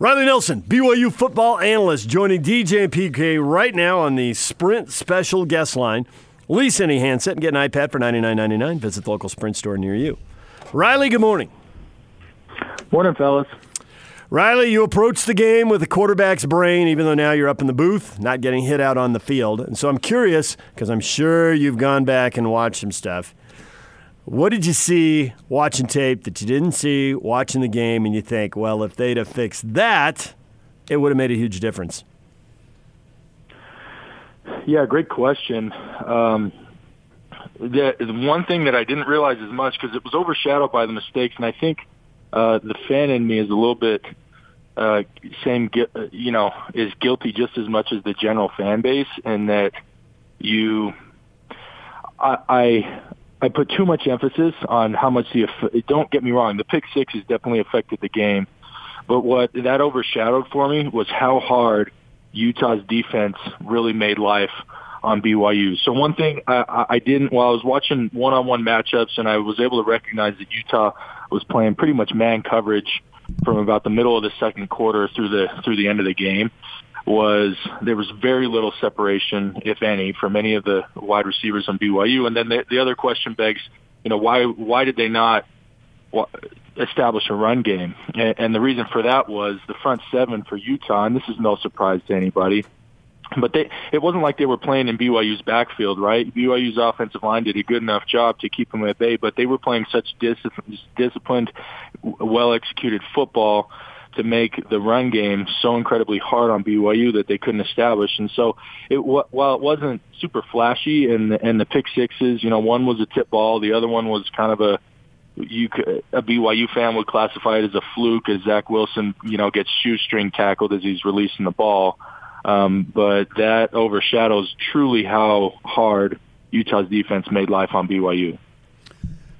Riley Nelson, BYU football analyst, joining DJ and PK right now on the Sprint special guest line. Lease any handset and get an iPad for $99.99. Visit the local Sprint store near you. Riley, good morning. Morning, fellas. Riley, you approach the game with a quarterback's brain, even though now you're up in the booth, not getting hit out on the field. And so I'm curious, because I'm sure you've gone back and watched some stuff. What did you see watching tape that you didn't see watching the game, and you think, well, if they'd have fixed that, it would have made a huge difference? Yeah, great question. Um, the, the one thing that I didn't realize as much because it was overshadowed by the mistakes, and I think uh, the fan in me is a little bit uh, same, you know, is guilty just as much as the general fan base, and that you, I, I I put too much emphasis on how much the don't get me wrong, the pick six has definitely affected the game, but what that overshadowed for me was how hard Utah's defense really made life on BYU. So one thing I, I didn't while I was watching one-on-one matchups, and I was able to recognize that Utah was playing pretty much man coverage from about the middle of the second quarter through the through the end of the game was there was very little separation, if any, from any of the wide receivers on BYU. And then the, the other question begs, you know, why why did they not establish a run game? And, and the reason for that was the front seven for Utah, and this is no surprise to anybody. But they, it wasn't like they were playing in BYU's backfield, right? BYU's offensive line did a good enough job to keep them at bay, but they were playing such dis- disciplined, well executed football to make the run game so incredibly hard on BYU that they couldn't establish. And so, it while it wasn't super flashy, and and the pick sixes, you know, one was a tip ball, the other one was kind of a you could, a BYU fan would classify it as a fluke as Zach Wilson, you know, gets shoestring tackled as he's releasing the ball. Um, but that overshadows truly how hard Utah's defense made life on BYU.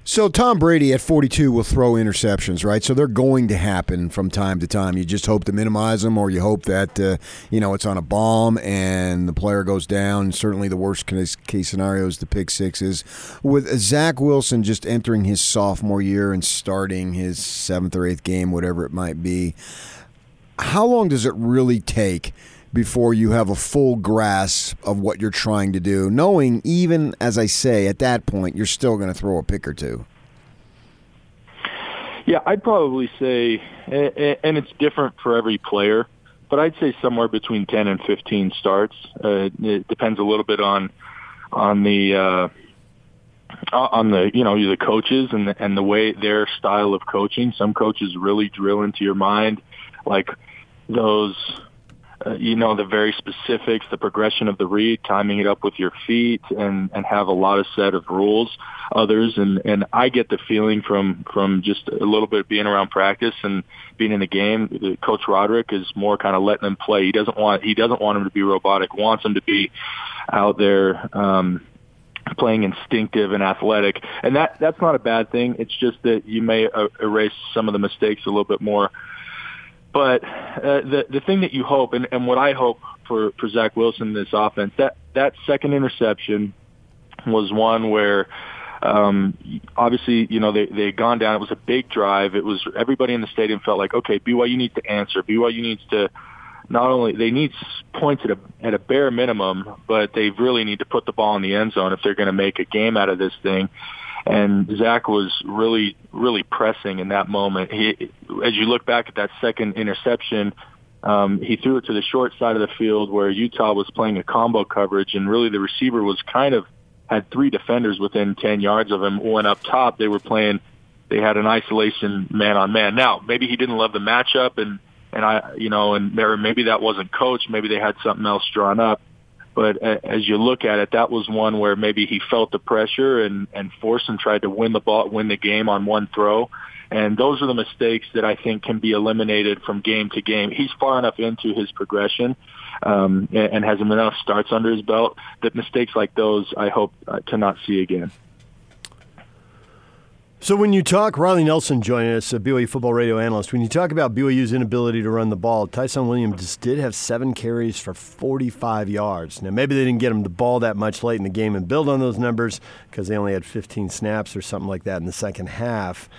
So Tom Brady at 42 will throw interceptions, right? So they're going to happen from time to time. You just hope to minimize them, or you hope that uh, you know it's on a bomb and the player goes down. Certainly, the worst case, case scenario is the pick sixes. With Zach Wilson just entering his sophomore year and starting his seventh or eighth game, whatever it might be, how long does it really take? Before you have a full grasp of what you're trying to do, knowing even as I say at that point you're still going to throw a pick or two. Yeah, I'd probably say, and it's different for every player, but I'd say somewhere between 10 and 15 starts. Uh, it depends a little bit on on the uh, on the you know the coaches and the, and the way their style of coaching. Some coaches really drill into your mind, like those uh, you know the very specifics, the progression of the read, timing it up with your feet, and and have a lot of set of rules. Others, and and I get the feeling from from just a little bit being around practice and being in the game. Coach Roderick is more kind of letting them play. He doesn't want he doesn't want them to be robotic. Wants them to be out there. Um, playing instinctive and athletic and that that's not a bad thing it's just that you may uh, erase some of the mistakes a little bit more but uh, the the thing that you hope, and, and what I hope for for Zach Wilson in this offense, that that second interception was one where um, obviously, you know, they they had gone down. It was a big drive. It was everybody in the stadium felt like, okay, BYU needs to answer. BYU needs to not only they need points at a at a bare minimum, but they really need to put the ball in the end zone if they're going to make a game out of this thing and Zach was really, really pressing in that moment. He, as you look back at that second interception, um, he threw it to the short side of the field where Utah was playing a combo coverage, and really the receiver was kind of had three defenders within 10 yards of him. When up top, they were playing, they had an isolation man on man. Now, maybe he didn't love the matchup, and and I, you know, and there maybe that wasn't coached. Maybe they had something else drawn up. But as you look at it, that was one where maybe he felt the pressure and, and forced and tried to win the ball, win the game on one throw. And those are the mistakes that I think can be eliminated from game to game. He's far enough into his progression um, and has enough starts under his belt that mistakes like those I hope uh, to not see again. So when you talk, Riley Nelson joining us, a BYU football radio analyst. When you talk about BYU's inability to run the ball, Ty'Son Williams did have seven carries for 45 yards. Now maybe they didn't get him the ball that much late in the game and build on those numbers because they only had 15 snaps or something like that in the second half.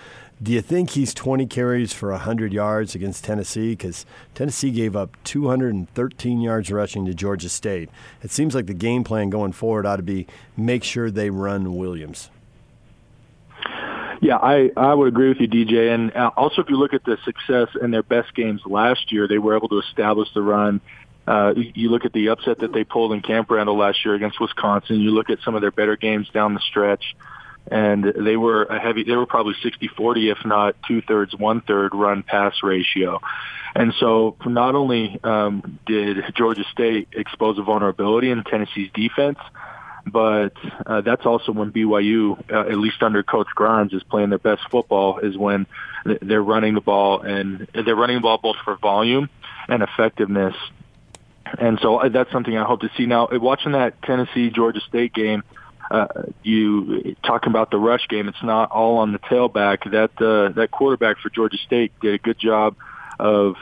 Do you think he's 20 carries for 100 yards against Tennessee? Because Tennessee gave up 213 yards rushing to Georgia State. It seems like the game plan going forward ought to be make sure they run Williams. Yeah, I, I would agree with you, DJ. And uh, also, if you look at the success in their best games last year, they were able to establish the run. Uh, you look at the upset that they pulled in Camp Randall last year against Wisconsin. You look at some of their better games down the stretch, and they were a heavy. They were probably 60-40, if not two thirds, one third run pass ratio. And so, not only um, did Georgia State expose a vulnerability in Tennessee's defense, but uh, that's also when BYU, uh, at least under Coach Grimes, is playing their best football. Is when they're running the ball and they're running the ball both for volume and effectiveness. And so uh, that's something I hope to see. Now, watching that Tennessee Georgia State game, uh, you talking about the rush game. It's not all on the tailback. That uh, that quarterback for Georgia State did a good job of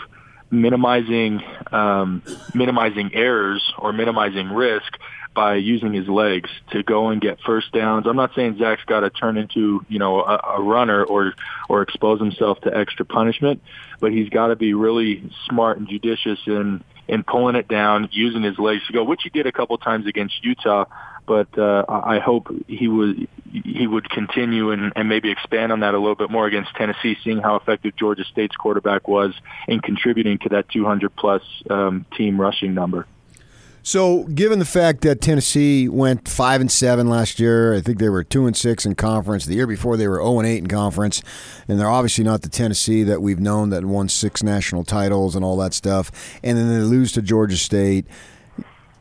minimizing um, minimizing errors or minimizing risk by using his legs to go and get first downs. I'm not saying Zach's got to turn into you know a, a runner or or expose himself to extra punishment, but he's got to be really smart and judicious in in pulling it down, using his legs to go, which he did a couple times against Utah. But uh, I hope he would he would continue and, and maybe expand on that a little bit more against Tennessee, seeing how effective Georgia State's quarterback was in contributing to that 200 plus um, team rushing number. So, given the fact that Tennessee went five and seven last year, I think they were two and six in conference. The year before, they were zero and eight in conference, and they're obviously not the Tennessee that we've known that won six national titles and all that stuff. And then they lose to Georgia State.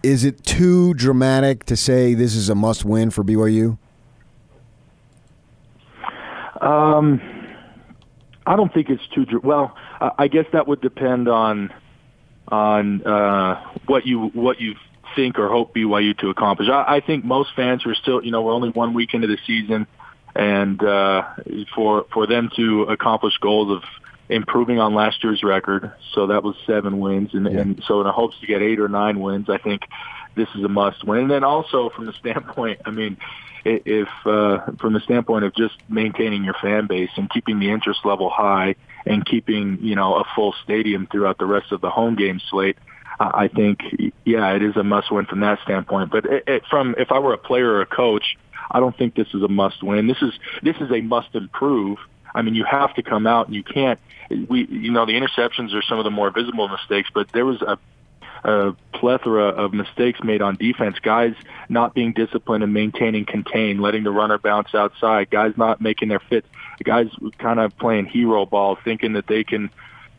Is it too dramatic to say this is a must-win for BYU? Um, I don't think it's too. Well, I guess that would depend on on uh, what you what you think or hope BYU to accomplish. I, I think most fans are still, you know, we're only one week into the season, and uh, for for them to accomplish goals of improving on last year's record, so that was seven wins, and, yeah. and so in the hopes to get eight or nine wins, I think this is a must win. And then also from the standpoint, I mean, if uh, from the standpoint of just maintaining your fan base and keeping the interest level high and keeping you know a full stadium throughout the rest of the home game slate. I think, yeah, it is a must win from that standpoint. But it, it, from if I were a player or a coach, I don't think this is a must win. This is this is a must improve. I mean, you have to come out and you can't. We, you know, the interceptions are some of the more visible mistakes, but there was a a plethora of mistakes made on defense. Guys not being disciplined and maintaining contain, letting the runner bounce outside. Guys not making their fits. Guys kind of playing hero ball, thinking that they can,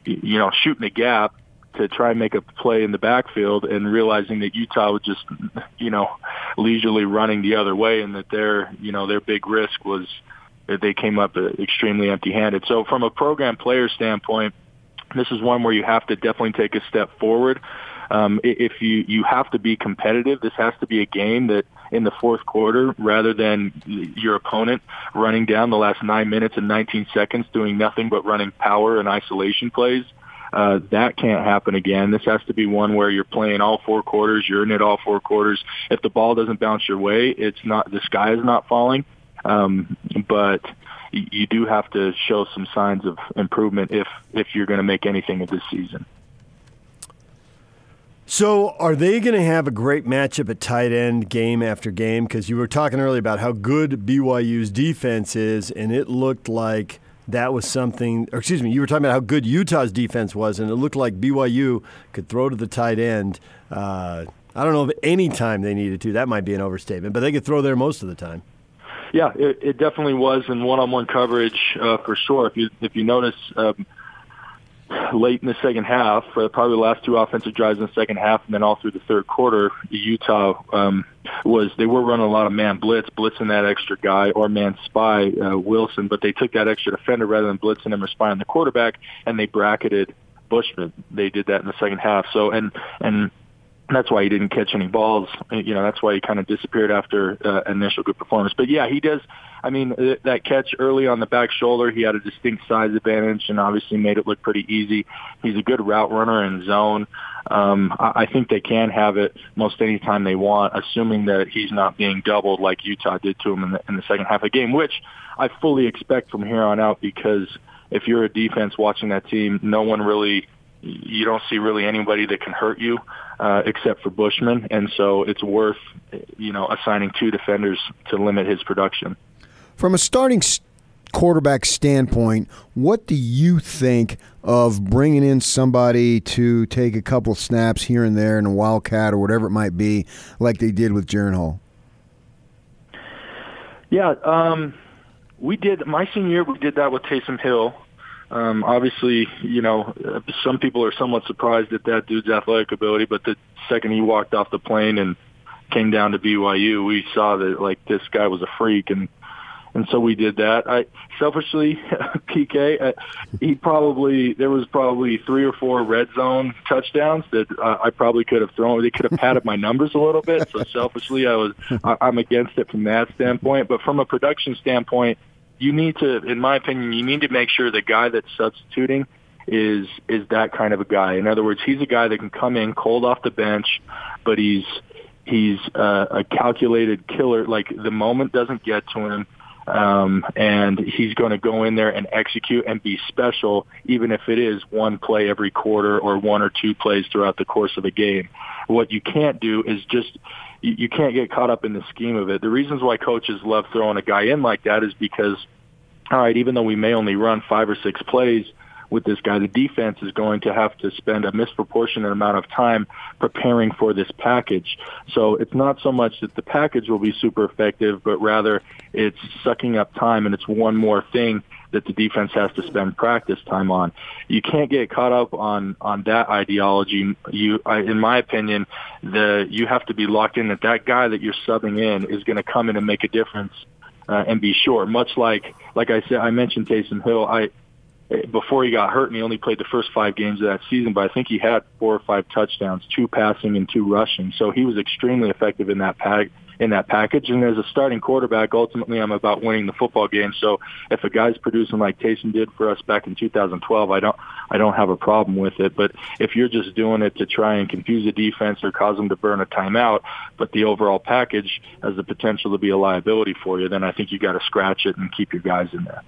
you know, shoot in the gap to try and make a play in the backfield and realizing that Utah was just, you know, leisurely running the other way and that their, you know, their big risk was that they came up uh, extremely empty-handed. So from a program player standpoint, this is one where you have to definitely take a step forward um, if you you have to be competitive, this has to be a game that in the fourth quarter, rather than your opponent running down the last nine minutes and 19 seconds doing nothing but running power and isolation plays. Uh, that can't happen again. This has to be one where you're playing all four quarters. You're in it all four quarters. If the ball doesn't bounce your way, it's not the sky is not falling. Um, but you do have to show some signs of improvement if if you're going to make anything of this season. So, are they going to have a great matchup at tight end game after game? Because you were talking earlier about how good BYU's defense is, and it looked like that was something, or excuse me, you were talking about how good Utah's defense was, and it looked like BYU could throw to the tight end. Uh, I don't know if any time they needed to. That might be an overstatement, but they could throw there most of the time. Yeah, it, it definitely was in one-on-one coverage uh, for sure. If you if you notice, um, late in the second half, for probably the last two offensive drives in the second half, and then all through the third quarter, Utah um, was they were running a lot of man blitz, blitzing that extra guy or man spy uh, Wilson, but they took that extra defender rather than blitzing him or spying the quarterback, and they bracketed Bushman. They did that in the second half. So and and that's why he didn't catch any balls. You know, that's why he kind of disappeared after uh, initial good performance. But yeah, he does. I mean, uh, that catch early on the back shoulder, he had a distinct size advantage and obviously made it look pretty easy. He's a good route runner in zone. Um, I think they can have it most any time they want, assuming that he's not being doubled like Utah did to him in the, in the second half of the game, which I fully expect from here on out because if you're a defense watching that team, no one really you don't see really anybody that can hurt you uh, except for Bushman, and so it's worth you know assigning two defenders to limit his production. From a starting quarterback standpoint, what do you think of bringing in somebody to take a couple snaps here and there in a wildcat or whatever it might be, like they did with Jaren Hall? Yeah, um, we did. My senior year, we did that with Taysom Hill. Um, obviously, you know, some people are somewhat surprised at that dude's athletic ability, but the second he walked off the plane and came down to BYU, we saw that like this guy was a freak, and and so we did that. I selfishly, PK, uh, he probably there was probably three or four red zone touchdowns that uh, I probably could have thrown. They could have padded my numbers a little bit. So selfishly, I was I, I'm against it from that standpoint. But from a production standpoint, you need to, in my opinion, you need to make sure the guy that's substituting is is that kind of a guy. In other words, he's a guy that can come in cold off the bench, but he's he's uh, a calculated killer. Like the moment doesn't get to him, um, and he's going to go in there and execute and be special, even if it is one play every quarter or one or two plays throughout the course of a game. What you can't do is just you you can't get caught up in the scheme of it. The reasons why coaches love throwing a guy in like that is because, all right, even though we may only run five or six plays with this guy, the defense is going to have to spend a misproportionate amount of time preparing for this package. So it's not so much that the package will be super effective, but rather it's sucking up time and it's one more thing that the defense has to spend practice time on. You can't get caught up on on that ideology. You, I, in my opinion, the you have to be locked in that that guy that you're subbing in is going to come in and make a difference uh, and be sure. Much like like I said, I mentioned Taysom Hill. I before he got hurt, and he only played the first five games of that season, but I think he had four or five touchdowns, two passing and two rushing. So he was extremely effective in that pack in that package. And as a starting quarterback, ultimately I'm about winning the football game. So if a guy's producing like Taysom did for us back in 2012, I don't I don't have a problem with it. But if you're just doing it to try and confuse the defense or cause them to burn a timeout, but the overall package has the potential to be a liability for you, then I think you got to scratch it and keep your guys in there.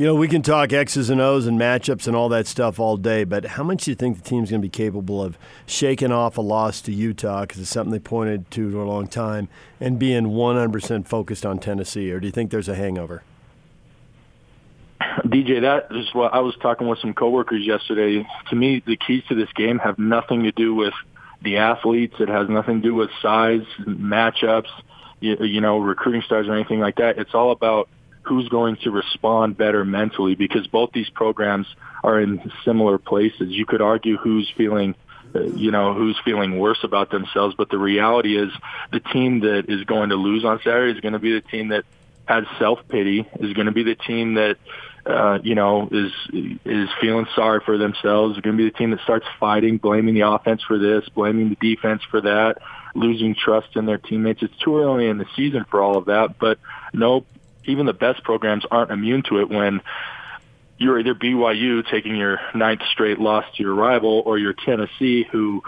You know, we can talk X's and O's and matchups and all that stuff all day, but how much do you think the team's going to be capable of shaking off a loss to Utah because it's something they pointed to for a long time and being 100% focused on Tennessee, or do you think there's a hangover? DJ, that is what I was talking with some coworkers yesterday. To me, the keys to this game have nothing to do with the athletes. It has nothing to do with size, matchups, you, you know, recruiting stars or anything like that. It's all about – who's going to respond better mentally because both these programs are in similar places. You could argue who's feeling uh, you know who's feeling worse about themselves but the reality is the team that is going to lose on Saturday is going to be the team that has self-pity is going to be the team that uh, you know, is is feeling sorry for themselves. They're going to be the team that starts fighting, blaming the offense for this, blaming the defense for that, losing trust in their teammates. It's too early in the season for all of that, but no even the best programs aren't immune to it when you're either BYU taking your ninth straight loss to your rival or you're Tennessee who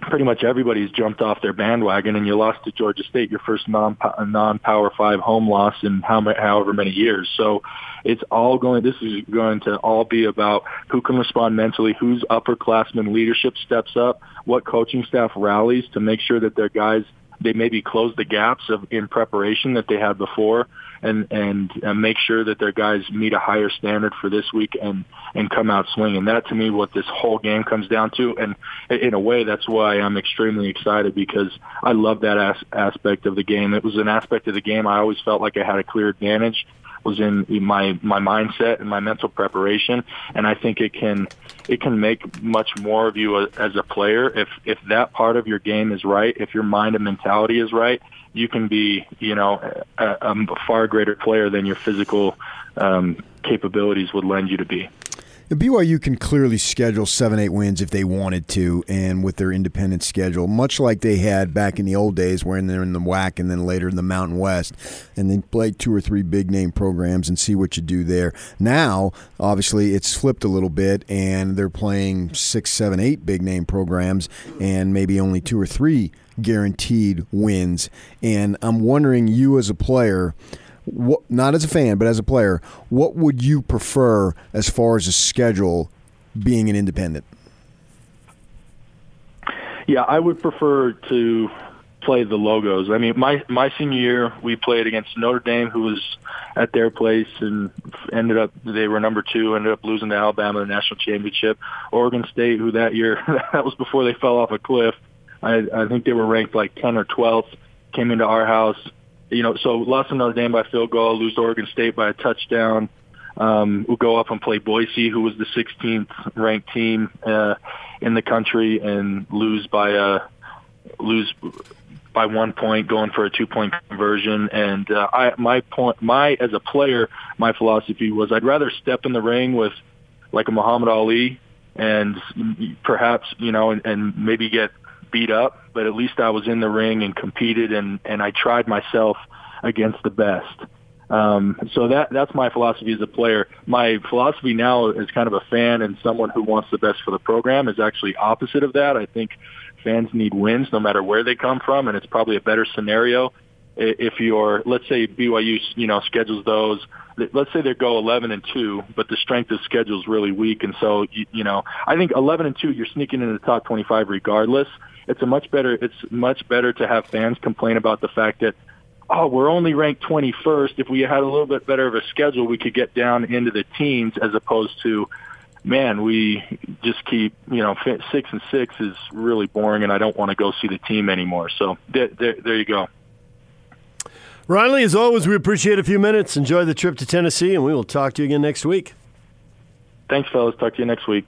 pretty much everybody's jumped off their bandwagon and you lost to Georgia State your first non non power 5 home loss in how however many years. So it's all going this is going to all be about who can respond mentally whose upperclassmen leadership steps up what coaching staff rallies to make sure that their guys they maybe close the gaps of in preparation that they had before and and uh, make sure that their guys meet a higher standard for this week and and come out swinging. That to me, what this whole game comes down to, and in a way, that's why I'm extremely excited because I love that as- aspect of the game. It was an aspect of the game I always felt like I had a clear advantage was in my my mindset and my mental preparation, and I think it can it can make much more of you as a player if if that part of your game is right, if your mind and mentality is right, you can be you know a, a far greater player than your physical um, capabilities would lend you to be. The BYU can clearly schedule seven, eight wins if they wanted to, and with their independent schedule, much like they had back in the old days, when they're in the WAC and then later in the Mountain West, and then play two or three big name programs and see what you do there. Now, obviously, it's flipped a little bit, and they're playing six, seven, eight big name programs, and maybe only two or three guaranteed wins. And I'm wondering, you as a player what, not as a fan, but as a player, what would you prefer as far as a schedule being an independent? Yeah, I would prefer to play the logos. I mean, my my senior year, we played against Notre Dame, who was at their place and ended up they were number two, ended up losing to Alabama the national championship. Oregon State, who that year that was before they fell off a cliff. I, I think they were ranked like 10 or 12th. Came into our house, you know, so lost to Notre Dame by field goal, lose Oregon State by a touchdown. Um, we'll go up and play Boise, who was the 16th ranked team uh, in the country, and lose by a lose by one point, going for a two point conversion. And uh, I, my point, my as a player, my philosophy was I'd rather step in the ring with like a Muhammad Ali and perhaps you know, and, and maybe get beat up, but at least I was in the ring and competed and and I tried myself against the best. Um, so that that's my philosophy as a player. My philosophy now as kind of a fan and someone who wants the best for the program is actually opposite of that. I think fans need wins no matter where they come from, and it's probably a better scenario if you're, let's say BYU, you know, schedules those. Let's say they go 11 and two, but the strength of schedule is really weak, and so you, you know, I think 11 and two, you're sneaking into the top 25 regardless. It's a much better it's much better to have fans complain about the fact that oh we're only ranked 21st if we had a little bit better of a schedule we could get down into the teens as opposed to man we just keep you know six and six is really boring and I don't want to go see the team anymore. So there, there, there you go Riley, as always, we appreciate a few minutes. Enjoy the trip to Tennessee, and we will talk to you again next week. Thanks, fellas. Talk to you next week.